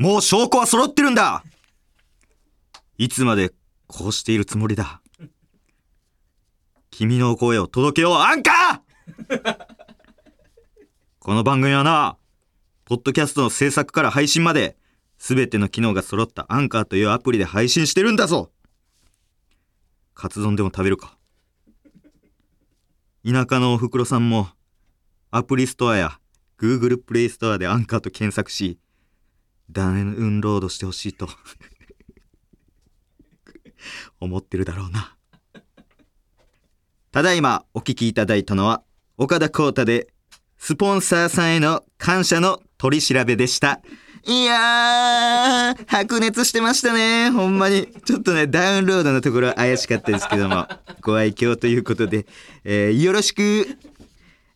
もう証拠は揃ってるんだ。いつまでこうしているつもりだ。君の声を届けようアンカー。この番組はな、ポッドキャストの制作から配信まで、すべての機能が揃ったアンカーというアプリで配信してるんだぞ。カツ丼でも食べるか。田舎のおふくろさんも、アプリストアや Google プレイストアでアンカーと検索し、ダウンロードしてほしいと 思ってるだろうな。ただいまお聞きいただいたのは、岡田光太で、スポンサーさんへの感謝の取り調べでした。いやー、白熱してましたね。ほんまに。ちょっとね、ダウンロードのところ怪しかったですけども、ご愛嬌ということで、えーよろしく。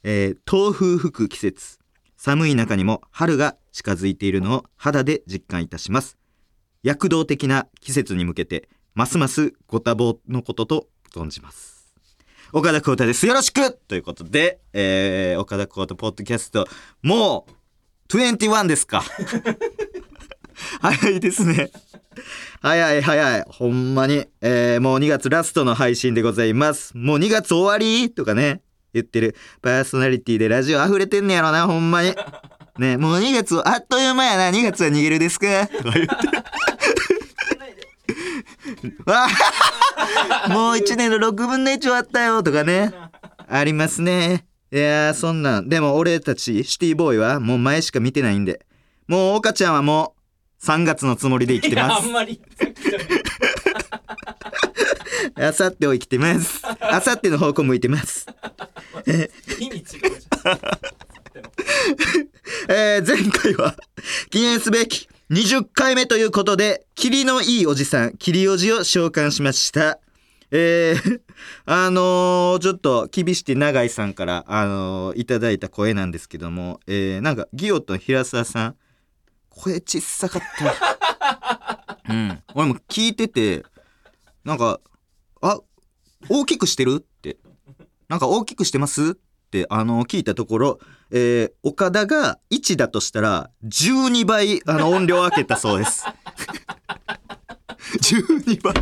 えー東風吹く季節。寒い中にも春が近づいているのを肌で実感いたします。躍動的な季節に向けて、ますますご多忙のことと存じます。岡田光太です。よろしくということで、えー、岡田光太ポッドキャスト、もう、21ですか？早いですね。早い早い。ほんまに。えー、もう2月ラストの配信でございます。もう2月終わりとかね、言ってるパーソナリティでラジオ溢れてんねやろな、ほんまに。ね、もう2月あっという間やな、2月は逃げるですか？とか言って。もう1年の6分の1終わったよとかね。ありますね。いやー、そんなん。でも俺たち、シティボーイはもう前しか見てないんで。もう岡ちゃんはもう3月のつもりで生きてます。あんまりあさってを生きてます。あさっての方向向いてます。意味違うじゃん えー、前回は記念すべき20回目ということで、霧のいいおじさん、霧おじを召喚しました。えー、あのー、ちょっと厳しく永井さんから、あのーいただいた声なんですけども、えー、なんか、ギオと平沢さん、声ちっさかった。うん。俺も聞いてて、なんか、あ、大きくしてるって。なんか大きくしてますって、あの、聞いたところ、えー岡田が1だとしたら、12倍、あの、音量を開けたそうです。12倍。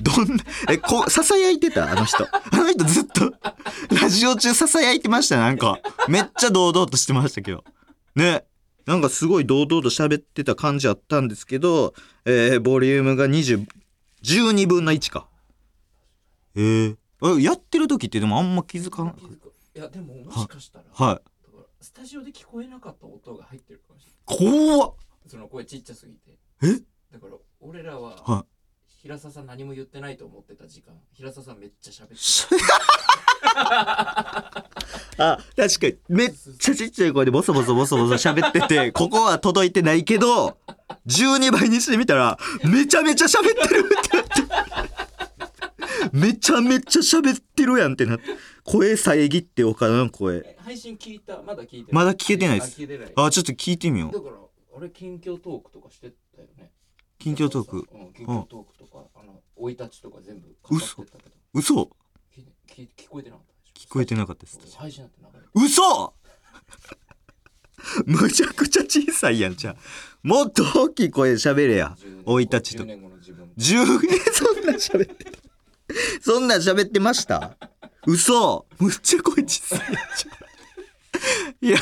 どんな、え、こう、囁いてた？あの人。あの人ずっと、ラジオ中囁いてました、なんか。めっちゃ堂々としてましたけど。ね。なんかすごい堂々と喋ってた感じあったんですけど、えーボリュームが20、12分の1か。えー、えやってる時ってでもあんま気づかない。いやでももしかしたらはい。スタジオで聞こえなかった音が入ってるかもしれない。怖っ。その声ちっちゃすぎて。え？だから俺らはは平沢さん何も言ってないと思ってた時間。平沢さんめっちゃ喋ってし あ、確かに。めっちゃちっちゃい声でボソボソボソボソ喋ってて、ここは届いてないけど、12倍にしてみたら、めちゃめちゃ喋ってるってなって。めちゃめちゃ喋ってるやんってなって。声遮って岡田の声。え配信聞いた？まだ聞いてない？まだ聞けてないです。あ聞いてない。あ、ちょっと聞いてみよう。だから俺近況トークとかしてたよね。近況トーク？うん近況トークとかあの生い立ちとか全部語ってたけど。嘘。聞い聞聞こえてなかったでしょ？聞こえてなかったです。配信だって流れて嘘。むちゃくちゃ小さいやんじゃあ。もっと大きい声で喋れや。10生い立ちと。10年後の自分。10年そんな喋って。たそんなん喋ってました？嘘。むっちゃ声小さいいや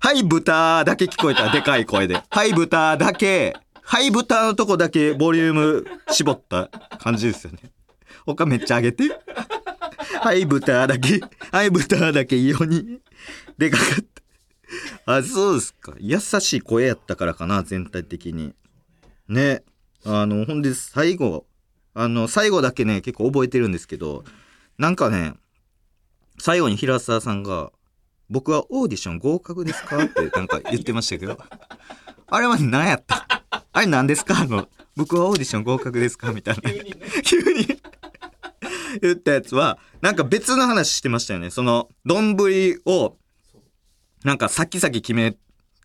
はい豚だけ聞こえた。でかい声で。はい豚だけ。はい豚のとこだけボリューム絞った感じですよね。他めっちゃ上げて。はい豚だけ。はい豚だけ異様に。でかかった。あそうですか。優しい声やったからかな全体的に。ね。あのほんで最後あの最後だけね結構覚えてるんですけどなんかね最後に平沢さんが「僕はオーディション合格ですか?」ってなんか言ってましたけど あれは何やった？あれ何ですか？あの僕はオーディション合格ですか？みたいな。急に言ったやつはなんか別の話してましたよね。その丼をなんか先々決め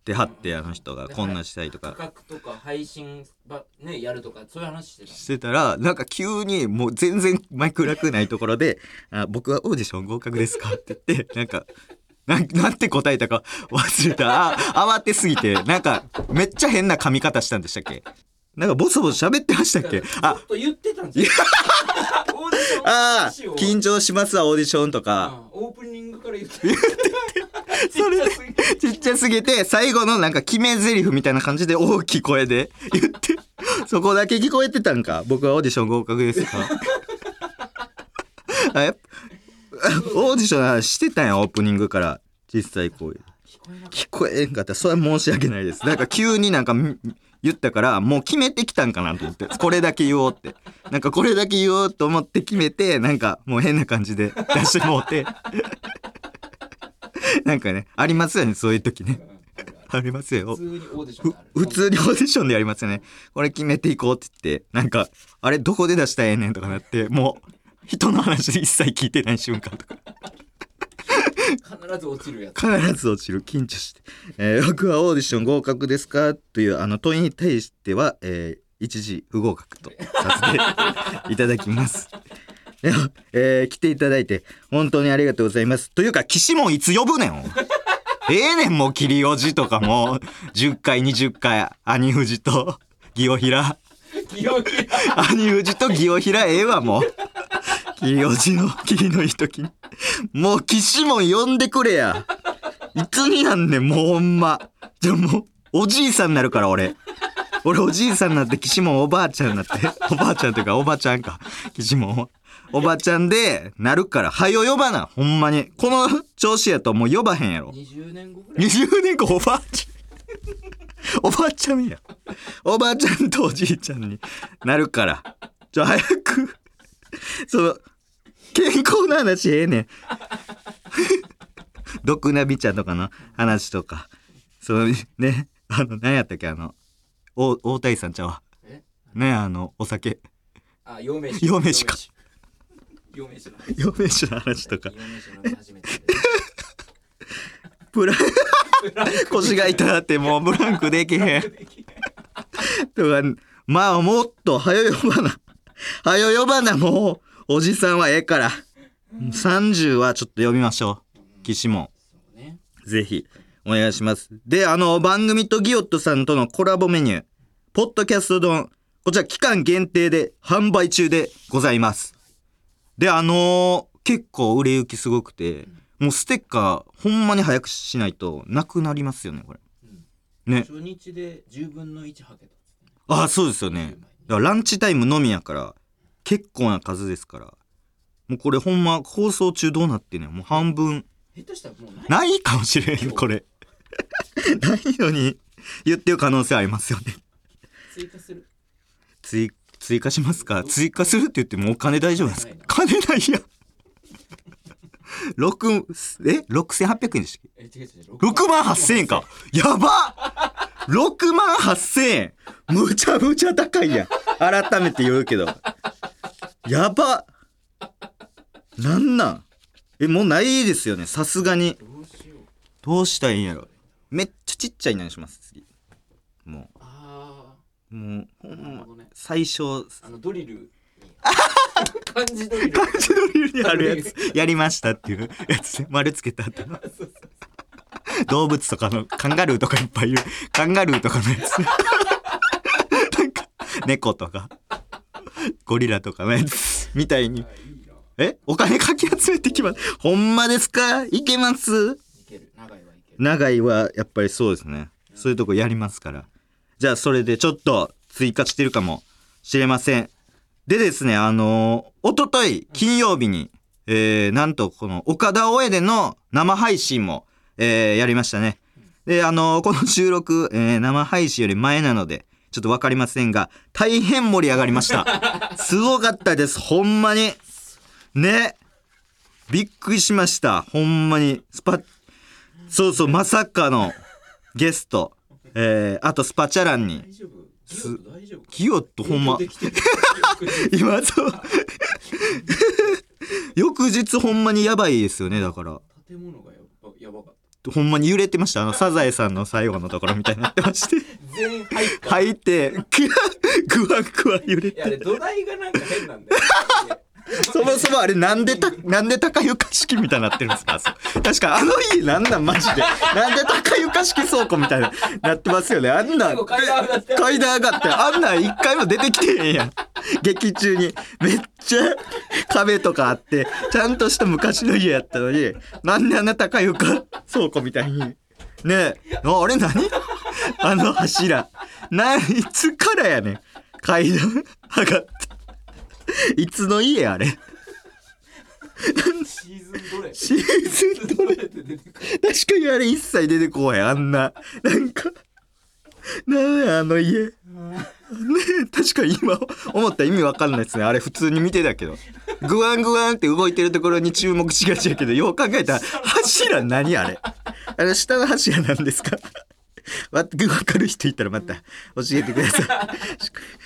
てはってあの人がこんなしたいと価か格とか配信ばねやるとかそういう話してたしてたらなんか急にもう全然マイク楽ないところで「あ僕はオーディション合格ですか?」って言って なんかなんなんて答えたか 忘れた。あ、慌てすぎて、なんか、めっちゃ変な噛み方したんでしたっけ？なんかボソボソ喋ってましたっけ？あ。と言ってたんじゃんあ緊張しますわ、オーディションとか。うんオープニングから言ってそれでちっちゃすぎて最後のなんか決め台詞みたいな感じで大きい声で 言って、そこだけ聞こえてたんか。僕はオーディション合格ですか？あやオーディションしてたんや、オープニングから。実際こういう。聞こえんかった。それは申し訳ないです。なんか急になんかみ言ったから、もう決めてきたんかなと思って。これだけ言おうって。なんかこれだけ言おうと思って決めて、なんかもう変な感じで出してもうて。なんかね、ありますよね、そういう時ね。ありますよた普。通にオーディションふである普通にオーディションでやりますよね。これ決めていこうって言って、なんか、あれどこで出したらええねんとかなって、もう、人の話一切聞いてない瞬間とか。必ず落ちるやつ必ず落ちる緊張して、えー僕はオーディション合格ですか？というあの問いに対しては、えー一時不合格とさせていただきます。えー来ていただいて本当にありがとうございます。というか岸もいつ呼ぶねん ええねんもう切りおじとかもう10回20回兄藤とギオヒラ気を切ら兄藤とギオヒラええわもう。切りおじの切りのいい時に。もう岸も呼んでくれや。いつになんねん、もうほんま。じゃあもう、おじいさんになるから俺。俺おじいさんになって岸もおばあちゃんになって。おばあちゃんというかおばちゃんか。岸も。おばちゃんでなるから、はよ呼ばな、ほんまに。この調子やともう呼ばへんやろ。20年後ぐらい20年後おばあちゃん。おばあちゃんや。おばあちゃんとおじいちゃんになるから。ちょ、早く。その、健康な話ええねん。毒ナビちゃんとかの話とか。そうね、あの、何やったっけ、あの、お大谷さんちゃうわ。え？ねあの、お酒。あ陽明酒陽明酒か陽明酒の陽明酒の話とか。陽明酒飲み始めてプラ 腰が痛ってもうブランクできへん。とか、まあもっと、はよ呼ばな。はよ呼ばな、もう、おじさんはええから。30はちょっと呼びましょう。岸も。ぜひ、お願いします。で、あの、番組とギオットさんとのコラボメニュー、ポッドキャスト丼、こちら期間限定で販売中でございます。で、あのー結構売れ行きすごくて、もうステッカー、ほんまに早くしないとなくなりますよね、これ。ね。初日で10分の1はけたああ、そうですよね。だからランチタイムのみやから、結構な数ですから。もうこれほんま放送中どうなってんねん。もう半分。下手したらもうないかもしれん、これ。ないのに言ってる可能性ありますよね。追加する追追加しますか？追加するって言ってもお金大丈夫ですか？金ないやん。六え ?6800 円でしたっけ？え違う違う6万8000円か。やば !6 万8000円むちゃむちゃ高いやん。改めて言うけど。やばなんなん？え、もうないですよね。さすがに。どうしようどうしたらいいんやろ。めっちゃちっちゃいのにします、次。もあう、もう、ほあなるんまほどね最小、あのドリルに。漢字ドリル。漢字ドリルにあるやつ、やりましたっていうやつで丸つけた後の。動物とかの、カンガルーとかいっぱいいる。カンガルーとかのやつ。なんか、猫とか、ゴリラとかのやつ、みたいに。え？お金かき集めてきます。ほんまですか？いけます？長いはやっぱりそうですね。そういうとこやりますから。じゃあそれでちょっと追加してるかもしれません。でですね、あのー、おととい金曜日に、えー、なんとこの岡田大江での生配信も、えー、やりましたね。で、あのーこの収録、えー、生配信より前なので、ちょっとわかりませんが、大変盛り上がりました。すごかったです、ほんまに。ね。びっくりしました。ほんまに。スパ、そうそう、まさかのゲスト。えー、あとスパチャランに。大丈夫ギオット大丈夫キヨッとほんま今そう。翌日ほんまにやばいですよね、だから。建物がやばやばかっほんまに揺れてました。あの、サザエさんの最後のところみたいになってまして。た全員入った入って、ぐわぐわぐわ揺れいやあれて。土台がなんか変なんだよそもそもあれなんでた、なんで高床式みたいになってるんですか？確かあの家なんなんマジで。なんで高床式倉庫みたいになってますよね。あんな階段上がって階段上がって、あんなん一回も出てきてへんやん。劇中に。めっちゃ壁とかあって、ちゃんとした昔の家やったのに、なんであんな高床倉庫みたいに。ねえ、ああれ何？あの柱。な、いつからやねん。階段上がって。いつの家あれ。シーズンどれ？シーズンどれ？って出てくる確かにあれ一切出てこへん。あんな。なんかなんやあの家。ね確かに今思ったら意味わかんないですね。あれ普通に見てたけど。グワングワンって動いてるところに注目しがちやけどよう考えたら柱何あれ？あれ下の柱なんですか？わ分かる人いたらまた教えてください。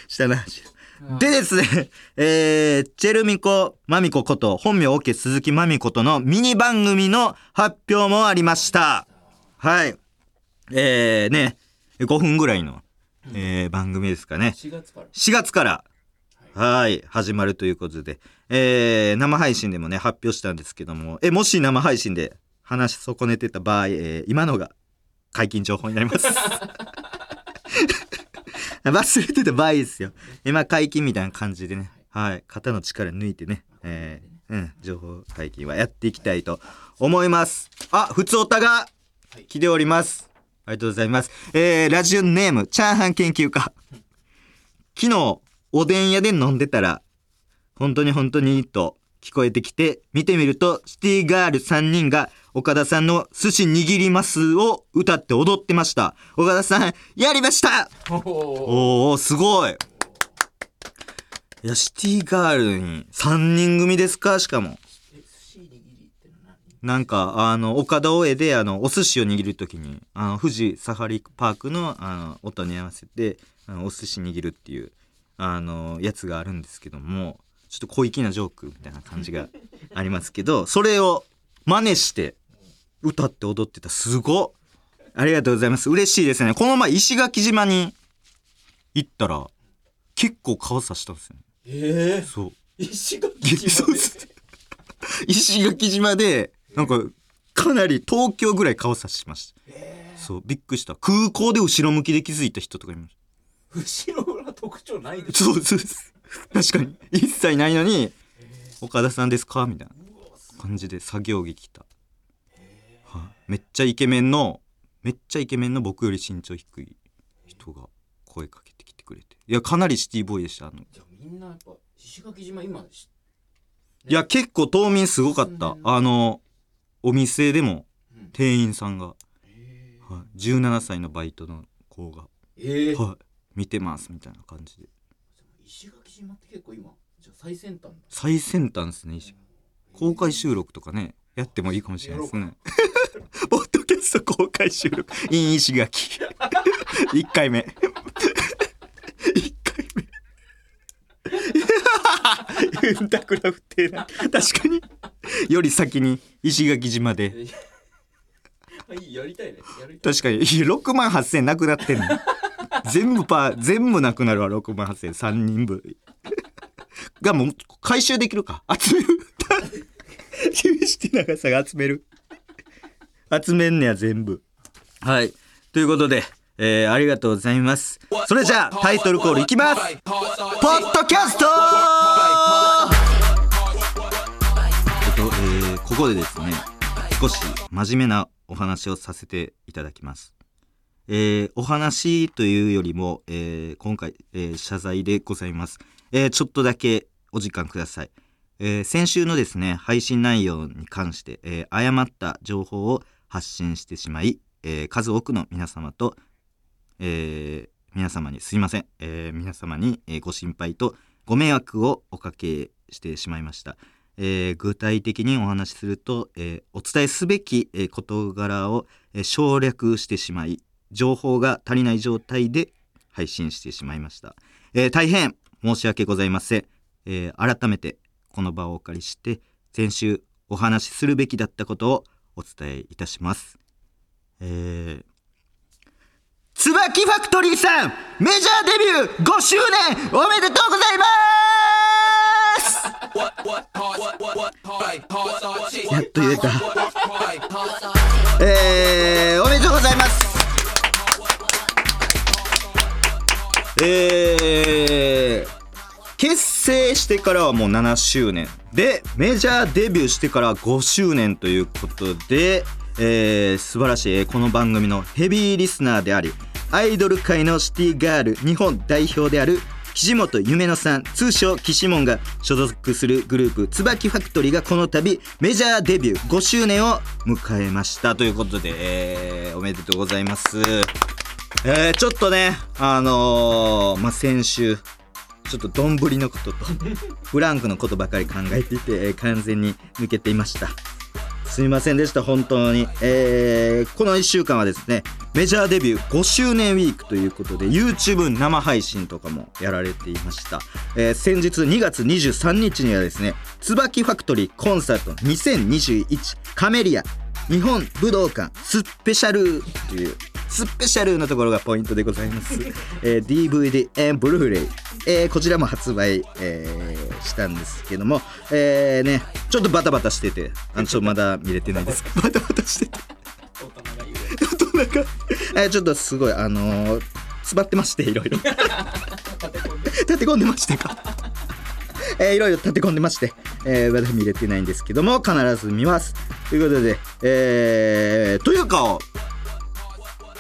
下の柱でですね、えー、チェルミコマミコこと本名 OK 鈴木マミコとのミニ番組の発表もありました。はい。えー、ね、5分ぐらいの、えー番組ですかね。4月から4月から、はい、始まるということで、えー、生配信でもね、発表したんですけども、え、もし生配信で話し損ねてた場合、えー今のが解禁情報になります。忘れてた場合ですよ。今解禁みたいな感じでね、はい、肩の力抜いてね、えーうん、情報解禁はやっていきたいと思います。あ、ふつおたが来ております。ありがとうございます。えー、ラジオネーム、チャーハン研究家。昨日、おでん屋で飲んでたら、本当に本当にと聞こえてきて、見てみると、シティガール3人が岡田さんの寿司握りますを歌って踊ってました。岡田さん、やりました。おー。おー、すごい。いや、シティガールに3人組ですか？しかも。なんか、あの、岡田大江で、あの、お寿司を握るときに、あの、富士サファリパークの、あの、音に合わせて、あのお寿司握るっていう、あの、やつがあるんですけども、ちょっと小粋なジョークみたいな感じがありますけど、それを真似して、歌って踊ってた。すごっ。ありがとうございます。嬉しいですね。この前、石垣島に行ったら、結構顔さしたんですよね。ええそう。石垣島で？石垣島でなんかかなり東京ぐらい顔さしました、そうびっくりした。空港で後ろ向きで気づいた人とかいまし後ろ裏特徴ないでたすそうそうです。確かに。一切ないのに「岡田さんですか?」みたいな感じで作業着着た、はいめっちゃイケメンのめっちゃイケメンの僕より身長低い人が声かけてきてくれて。いやかなりシティボーイでしたあの。じゃあみんなやっぱ石垣島今しいや結構島民すごかった。あのお店でもうん。店員さんが、えはい、17歳のバイトの子が、えはい、見てますみたいな感じで。石垣島って結構今じゃあ最先端だ。最先端ですね石。公開収録とかねやってもいいかもしれないですね ポッドキャスト公開収録。in 石垣1 回目。1回目。うんたくら不定な。確かに。より先に石垣島で。はいやりたいね。確かに。いや6万8000なくなってんの。全部パー全部なくなるわ6万8000 3人分。がもう回収できるか。集める。して長さが集める集めんねや全部はいということで、えーありがとうございますそれじゃあタイトルコールいきますポッドキャストえっと、えーここでですね少し真面目なお話をさせていただきます。えーお話というよりも、えー今回、えー謝罪でございます、えーちょっとだけお時間ください。えー先週のですね配信内容に関して、えー誤った情報を発信してしまい、えー数多くの皆様と、えー皆様にすいません、えー皆様に、ご心配とご迷惑をおかけしてしまいました。えー具体的にお話しすると、えーお伝えすべき、えー事柄を、え省略してしまい情報が足りない状態で配信してしまいました、えー大変申し訳ございません、えー改めてこの場をお借りして先週お話しするべきだったことをお伝えいたします。えー椿ファクトリーさんメジャーデビュー5周年おめでとうございます！やっと言えた。えー、おめでとうございます。えー、結成してからはもう7周年でメジャーデビューしてから5周年ということで、えー、素晴らしいこの番組のヘビーリスナーでありアイドル界のシティガール日本代表である岸本夢乃さん通称岸門が所属するグループ椿ファクトリーがこの度メジャーデビュー5周年を迎えましたということで、えーおめでとうございます。えー、ちょっとね、あのー、まあ、先週、ちょっと丼のことと、フランクのことばかり考えていて、えー完全に抜けていました。すみませんでした、本当に。えーこの1週間はですね、メジャーデビュー5周年ウィークということで、YouTube 生配信とかもやられていました。えー先日2月23日にはですね、椿ファクトリーコンサート2021カメリア日本武道館スペシャルというスペシャルなところがポイントでございます。えー DVD& ブルーレイ、えーこちらも発売、えーしたんですけども、えーね、ちょっとバタバタしてて、あのちょっとまだ見れてないです。バタバタしてて、大人がえーちょっとすごい、あのー詰まってまして、いろいろ。立て込んで立て込んでましてか。えーいろいろ立て込んでまして、えーまだ見れてないんですけども、必ず見ます。ということで、えー、というか、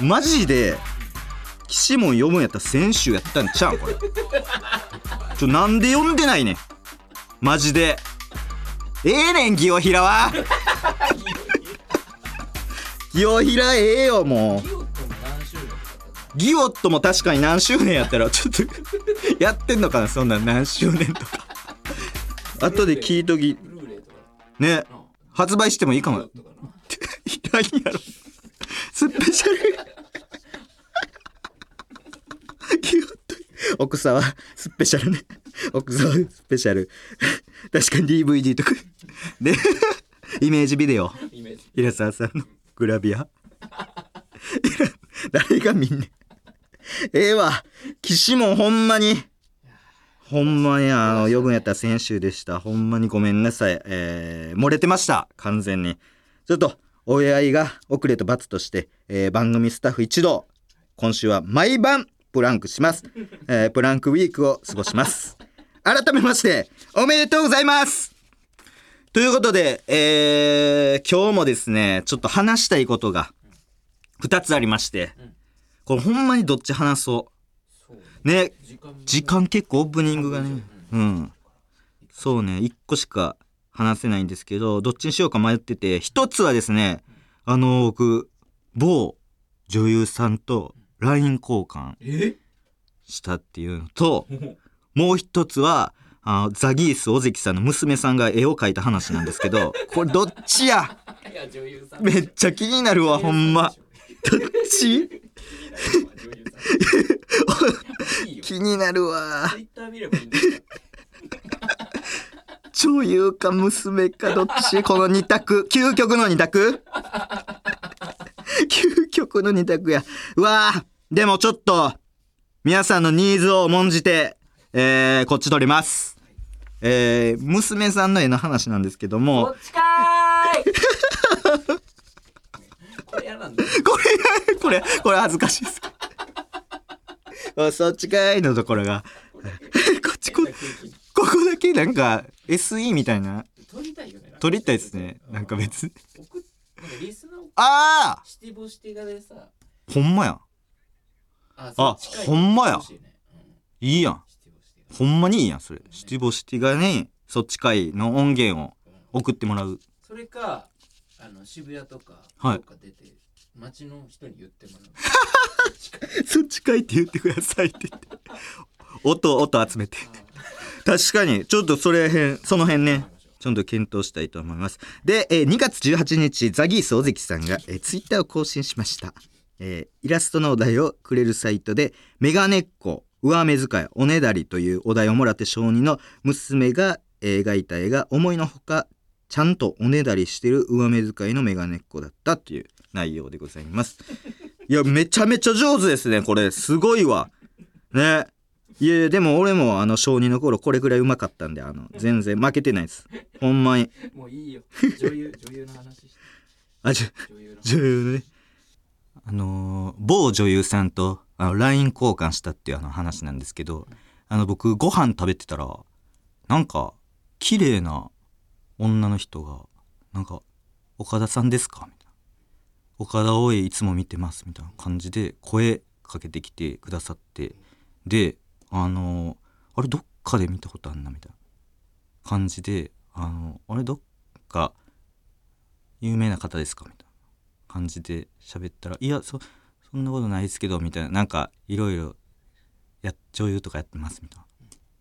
マジで、岸門読むんやったら先週やったんちゃうんこれ。ちょ、なんで読んでないねん。マジで。ええねん、ギオヒラは。ギオヒラええよ、もう。ギオットも確かに何周年やったらちょっとやってんのかなそんなん何周年とか後で聞いときねな発売してもいいかも いらんやろスペシャルギオット奥沢スペシャルね。奥沢スペシャル。確かに DVD とか。でイメージビデオ。平沢さんの。グラビア。誰が見んねん。ええわ。岸もほんまに。ほんまにあの余分やったら先週でした。ほんまにごめんなさい。えー、漏れてました。完全に。ちょっとお祝いが遅れと罰として、えー番組スタッフ一同今週は毎晩プランクします、えープランクウィークを過ごします。改めましておめでとうございます。ということで、えー、今日もですね、ちょっと話したいことが2つありまして、これほんまにどっち話そそう。う。ね、時間も時間結構オープニングがね、うん。そうね、1個しか話せないんですけど、どっちにしようか迷ってて、一つはですね、あの、僕、某女優さんと LINE 交換え？したっていうのと、もう一つは、あのザギース尾関さんの娘さんが絵を描いた話なんですけど、これどっちや？めっちゃ気になるわ、ほんま。どっち？気になるわツ。イッター見ればいいんだよ女優か娘かどっち？この二択。究極の二択？究極の二択や。うわぁ。でもちょっと、皆さんのニーズを重んじて、えー、こっち取ります。えー、娘さんの絵の話なんですけどこも、っちかーい これ嫌なんだよこれ、これ、これ恥ずかしいです。あそっちかいのところが、こっちこ、ここだけなんか SE みたいな、撮りたいよね。撮りたいですね。なんか別ああシティボシティガでさ。ほんまや。あほんまや。いいいやん。ほんまにいいやん、それ。シティボシティがね、そっちかいの音源を送ってもらう。それかあの渋谷とかはい。出て街の人に言ってもらう。そっちかいって言ってくださいって言って。音、音集めて。確かに、ちょっとそれへん、その辺ね、ちょっと検討したいと思います。で、えー2月18日、ザギース尾関さんが、えー、ツイッターを更新しました。えーイラストのお題をくれるサイトで、メガネっ子、上目遣い、おねだりというお題をもらって承認の娘が描いた絵が思いのほか、ちゃんとおねだりしてる上目遣いのメガネっ子だったっていう内容でございます。いや、めちゃめちゃ上手ですね、これ。すごいわ。ね。いやいやでも俺もあの小2の頃これぐらいうまかったんであの全然負けてないです。ほんまに。もういいよ。女優 女優の話して。あじゃ女優のね。あのー某女優さんとあの LINE 交換したっていうあの話なんですけどあの僕ご飯食べてたらなんか綺麗な女の人がなんか「岡田さんですか?」みたいな「岡田大江いつも見てます」みたいな感じで声かけてきてくださってであのーあれどっかで見たことあんなみたいな感じであのあれどっか有名な方ですかみたいな感じで喋ったら「いやそそんなことないですけど」みたいななんかいろいろや女優とかやってますみたいな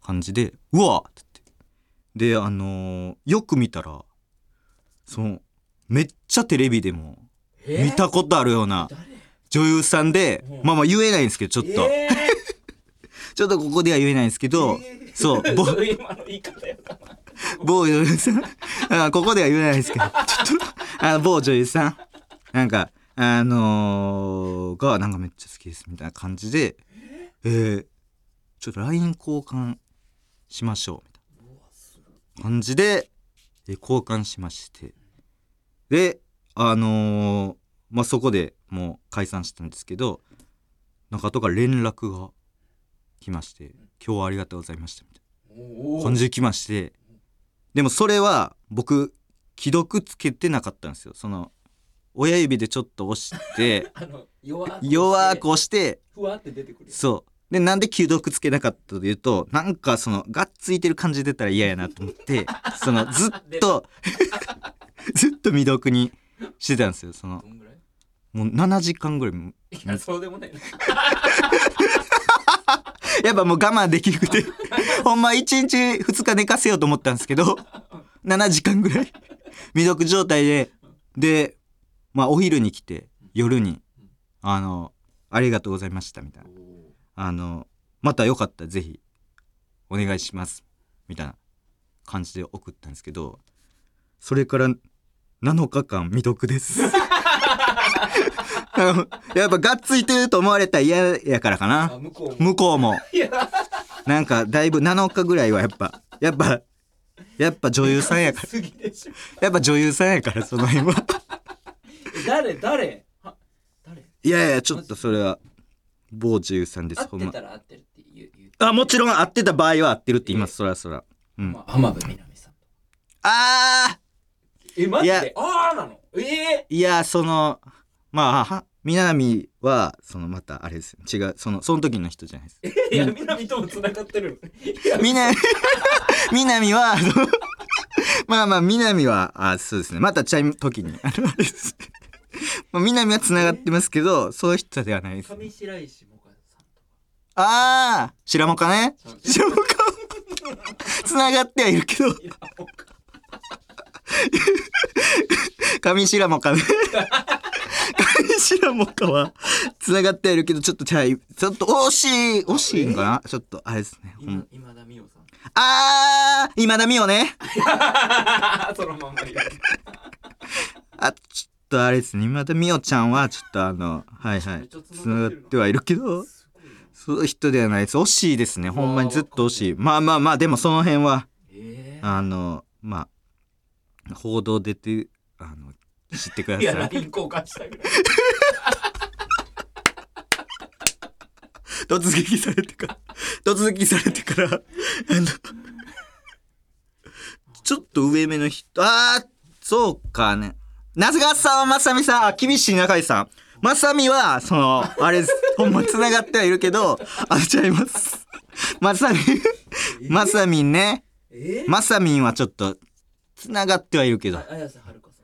感じで「うわっ!」って言って。であのーよく見たらそのめっちゃテレビでもえー？見たことあるような誰？女優さんで、うん。まあまあ言えないんですけどちょっと、えちょっとここでは言えないんですけど、え ーそうぼ今の言い方やったな某女優さん。あここでは言えないですけどちょっと あの某女優さん。なんかあのーがなんかめっちゃ好きですみたいな感じでえー、ちょっと LINE 交換しましょうみたいな感じで、えー交換しまして。であのーまあそこでもう解散したんですけどなんか後から連絡が来まして「今日はありがとうございました」みたいな。お感じで来ましてでもそれは僕既読つけてなかったんですよ。その親指でちょっと押して 弱く押してふわって出てくるそう。でなんで既読つけなかったというとなんかそのがっついてる感じ出たら嫌やなと思って そのずっと ずっと未読にしてたんですよ。そのもう7時間ぐらいいやそうでもないな やっぱもう我慢できなくて ほんま1日2日寝かせようと思ったんですけど7時間ぐらい未読状態ででまあお昼に来て夜に「あのありがとうございました」みたいな「あのまたよかったらぜひお願いします」みたいな感じで送ったんですけどそれから7日間未読です。やっぱがっついてると思われたら嫌やからかな。あ向こうも。向こうも。なんかだいぶ7日ぐらいはやっぱやっぱやっぱ女優さんやから。やっぱ女優さんやからその辺は。え誰誰？いやいやちょっとそれは某女優さんですほんま。あもちろん合ってた場合は合ってるって言いますそらそら。うん。まあ浜辺美波さんあえマジで？ああなの？ええー。いやそのまあは南はそのまたあれですよ。違うそのその時の人じゃないです。いや南とも繋がってるいや南南はまあまあ南はあそうですね。またちゃい時にあのあれです。まあ南はつながってますけどそういう人ではないです。上白石萌歌さんとああ白もかね？か白もかつながってはいるけど。上白もかね。上白もかはつながってはいるけどちょっとちゃいちょっと惜しい惜しいんかな？ちょっとあれですね、うん、今今田美桜さん。あー今田美桜ね。そのまんまあちょっとあれですね。今田美桜ちゃんはちょっとあのはいはい。つな。がってはいるけどそういう人ではないです。惜しいですね。ほんまにずっと惜しい。まあまあまあでもその辺はええあのまあ報道出てあの知ってください。いや LINE 交換したぐらい。突撃されてから突撃されてから。あの ちょっと上目の人あーそうかね。那須川さんまさみさんあ厳しい中井さん。まさみはその あれです。ほんま繋がってはいるけどあちゃいます。まさみまさみんね。えまさみんはちょっと繋がってはいるけど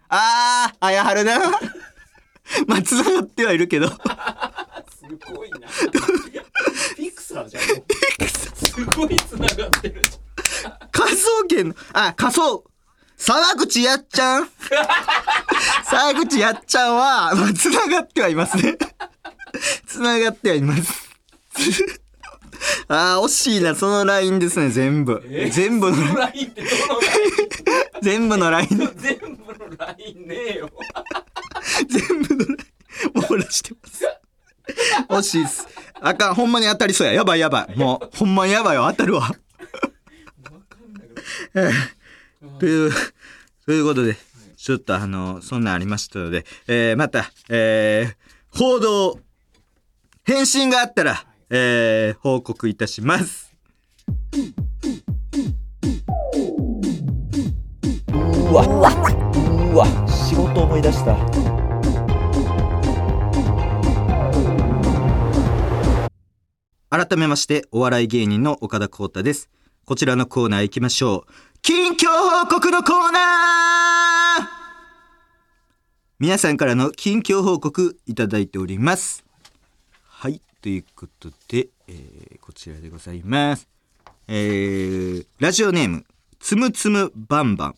あーあやはるな。まあ繋がってはいるけど。すごいな。ピクサーじゃん。すごい繋がってる。じ 科捜研の、あ、科捜、沢口やっちゃん。沢口やっちゃんは、まあ、繋がってはいますね。繋がってはいます。あー、惜しいな、そのラインですね、全部。え全部の、ゃんラインってどのラ全部のライン、イン全部のラインねえよ。全部のライン、網羅してます。惜しいです。あかん。ほんまに当たりそうや。やばいやばい。もうほんまにやばいわ。当たるわ。わかんないけど。というということでちょっとあのそんなんありましたので、えーまた、えー報道返信があったら、えー報告いたします。うわうわ仕事思い出した。改めましてお笑い芸人の岡田光太です。こちらのコーナー行きましょう。近況報告のコーナー。皆さんからの近況報告いただいております。はいということで、えーこちらでございます。えーラジオネームつむつむバンバン。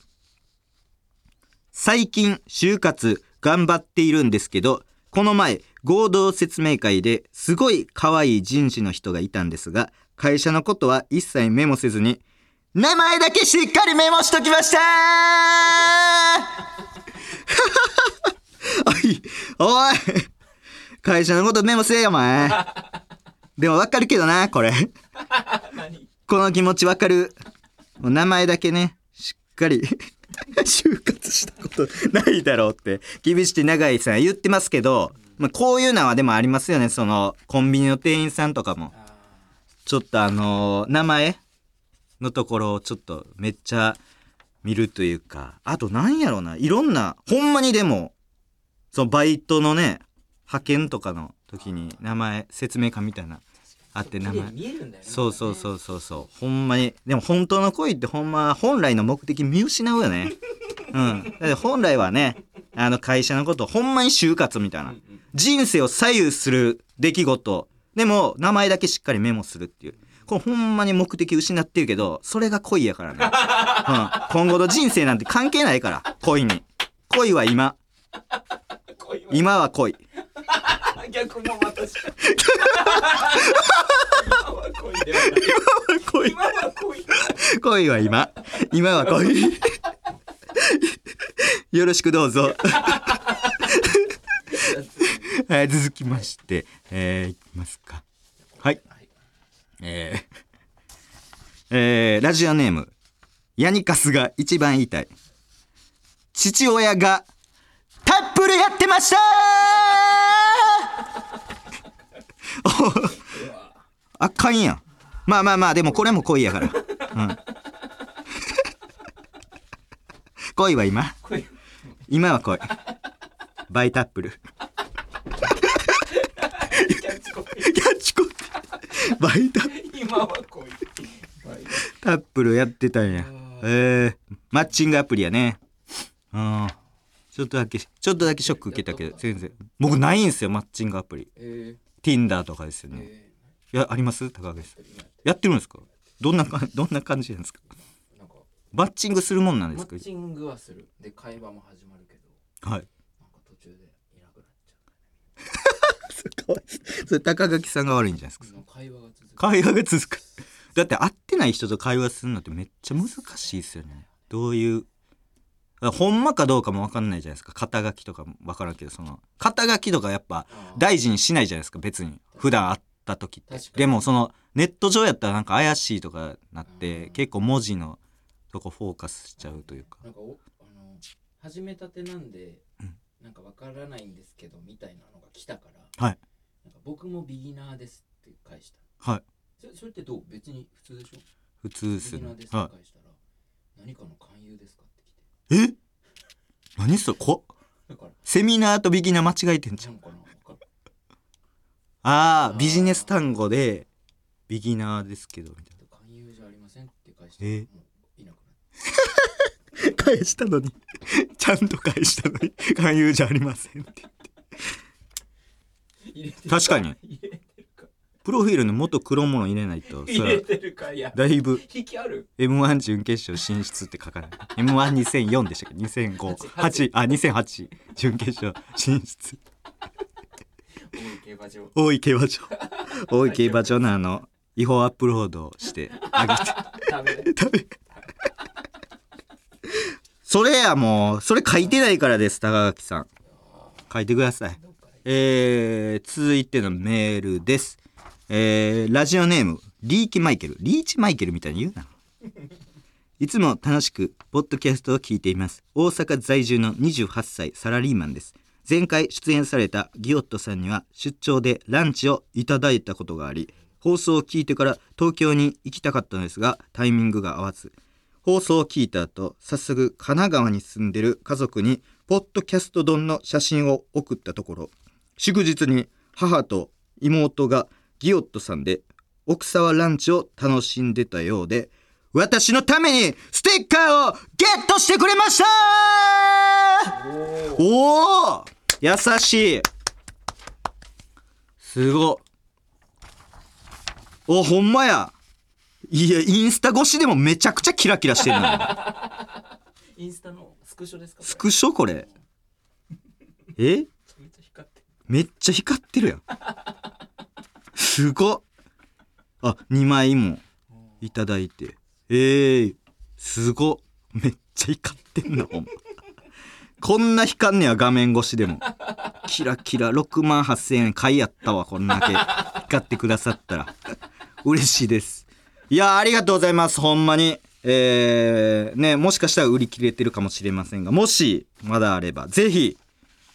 最近就活頑張っているんですけどこの前合同説明会ですごい可愛い人事の人がいたんですが会社のことは一切メモせずに名前だけしっかりメモしときましたおいおい会社のことメモせえよお前。でもわかるけどなこれ。何？この気持ちわかる。名前だけね、かり 就活したことないだろうって、厳しく長井さん言ってますけど、まあ、こういうのはでもありますよね。その、コンビニの店員さんとかも。あちょっとあのー名前のところをちょっとめっちゃ見るというか、あとなんやろうな、いろんな、ほんまにでも、そのバイトのね、派遣とかの時に名前、説明会みたいな、あって名ー前。見えるんだよね。そうそうそうそうそう。ほんまに。でも本当の恋ってほんま本来の目的見失うよね。うん。だって本来はねあの会社のことほんまに就活みたいな。人生を左右する出来事。でも名前だけしっかりメモするっていう。これほんまに目的失ってるけどそれが恋やからね、うん、今後の人生なんて関係ないから恋に。恋は今。今は恋逆も私。今は恋ではない。恋。今は恋。恋。は今今は恋。よろしくどうぞはい続きましてえー、いきますかはいえー、えー、ラジオネームヤニカスが一番言いたい父親がタップルやってました あかんやん。まあまあまあでもこれも恋やから。うん。恋は今？恋。今は恋。バイタップル。キャッチコピキャッチコピー。バイター今は恋。タップルやってたんや。えー、マッチングアプリやね。うん。ちょっとだけちょっとだけショック受けたけど全然。僕ないんすよマッチングアプリ。え Tinder とかですよー、ね。えいやあります？高橋さん。やってるんですか？どんなかどんな感じなんですか？ー、なんかマッチングするもんなんですか？マッチングはする。で会話も始まるけど。はい。なんか途中でいなくなっちゃう。それ高垣さんが悪いんじゃないですか？会話が続く。会話が続く。だって会ってない人と会話するのってめっちゃ難しいですよね。どういうほんまかどうかも分かんないじゃないですか。肩書きとかも分からんけどその肩書きとかやっぱ大事にしないじゃないですか別に。普段会った時って。でもそのネット上やったらなんか怪しいとかなってうん。結構文字のとこフォーカスしちゃうというか。なんかおあの始めたてなんで、うん。なんかわからないんですけどみたいなのが来たから、はい。なんか僕もビギナーですって返した。はい。そそれってどう？別に普通でしょ？普通ですよね。ビギナーですっては返したら、何かの勧誘ですか？え？何それ？こ？セミナーとビギナー間違えてんじゃん。ああビジネス単語でビギナーですけどみたいな。勧誘じゃありません？って返したら、えいなくなっ返したのに。ちゃんと返したのに。勧誘じゃありませんってた入れてる確かにプロフィールにもっと黒物入れないと入れてるかいや。だいぶ。引きある？m 1準決勝進出って書かない。m 1 2 0 0 4でしたっけ？2005あ2008準決勝進出。大井競馬場。大井競馬場。大井競馬場のあの違法アップロードをしてあげて。ダメそれやもうそれ書いてないからです高垣さん。書いてください。えー、続いてのメールですえーラジオネームリーキマイケル。リーチマイケルみたいに言うな。いつも楽しくポッドキャストを聞いています。大阪在住の28歳サラリーマンです。前回出演されたギオットさんには出張でランチをいただいたことがあり放送を聞いてから東京に行きたかったのですがタイミングが合わず。放送を聞いた後早速神奈川に住んでる家族にポッドキャスト丼の写真を送ったところ祝日に母と妹がギオットさんで奥沢ランチを楽しんでたようで私のためにステッカーをゲットしてくれました!おお優しい。すご。おほんまや。いやインスタ越しでもめちゃくちゃキラキラしてるな。インスタのスクショですかスクショ？これ。え めっちゃ光ってる。めっちゃ光ってるやんすごっ。あ2枚もいただいて。ええー、すごっ。めっちゃ光ってんなほんまこんな光んねや画面越しでも。キラキラ6万8000円買いやったわこんだけ。光ってくださったら。嬉しいです。いやありがとうございますほんまに。えー、ねもしかしたら売り切れてるかもしれませんがもしまだあればぜひ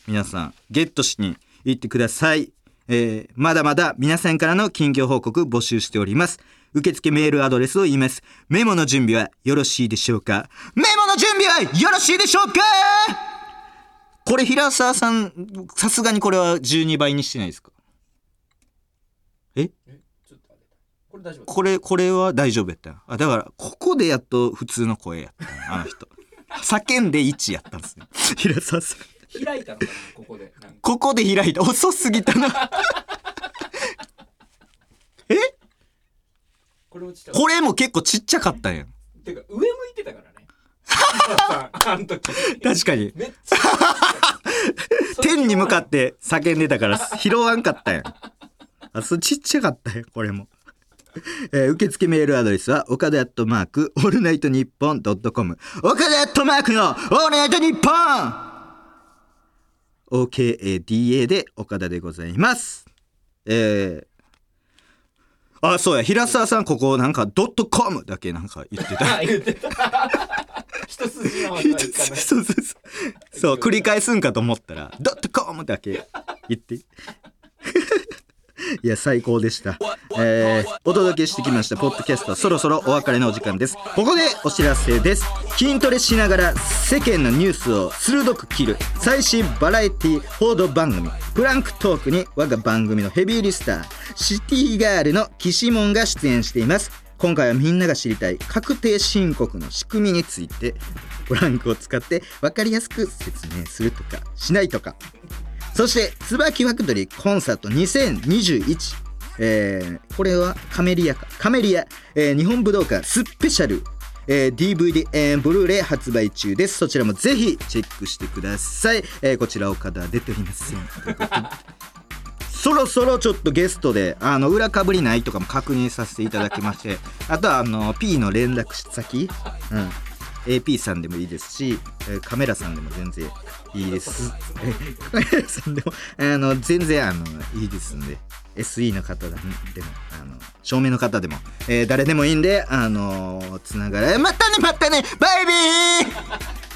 皆さんゲットしに行ってください、えーまだまだ皆さんからの近況報告募集しております。受付メールアドレスを言います。メモの準備はよろしいでしょうか？メモの準備はよろしいでしょうか？これ平沢さんさすがにこれは12倍にしてないですか？え？これ大丈夫これこれは大丈夫やった。よあだからここでやっと普通の声やったのあの人。叫んで1やったんですね。平沢さん開いたのかなここで。なんか。ここで開いた。遅すぎたな。え？これもちっちゃいこれも結構ちっちゃかったんやん。てか上向いてたからね。あの時。確かに。めっちゃ天に向かって叫んでたから拾わんかったやん。あそうちっちゃかったよこれも。えー受付メールアドレスは岡田アットマークオールナイトニッポンドットコム。岡田アットマークのオールナイトニッポン OKADA で岡田でございます。えー、あそうや平沢さんここなんかドットコムだけなんか言ってた。あ言ってた。一筋縄ではいかないそうそうそうそう繰り返すんかと思ったら「ドットコム」だけ言っていや最高でした、えーお届けしてきましたポッドキャストそろそろお別れのお時間です。ここでお知らせです。筋トレしながら世間のニュースを鋭く切る最新バラエティ報道番組プランクトークに我が番組のヘビーリスターシティガールの岸門が出演しています。今回はみんなが知りたい確定申告の仕組みについてブランクを使って分かりやすく説明するとかしないとかそして椿ファクトリーコンサート2021えーこれはカメリアかカメリア、えー日本武道館スペシャル、えー DVD、えーブルーレイ発売中です。そちらもぜひチェックしてください、えーこちら岡田出ておりません そろそろちょっとゲストであの裏かぶりないとかも確認させていただきまして。あとはあの P の連絡先、うん、AP さんでもいいですし、えーカメラさんでも全然いいです。えーカメラさんでもあの全然あのいいですんで。SE の方でもあの照明の方でも、えー誰でもいいんであのつながれまたねまたねバイビー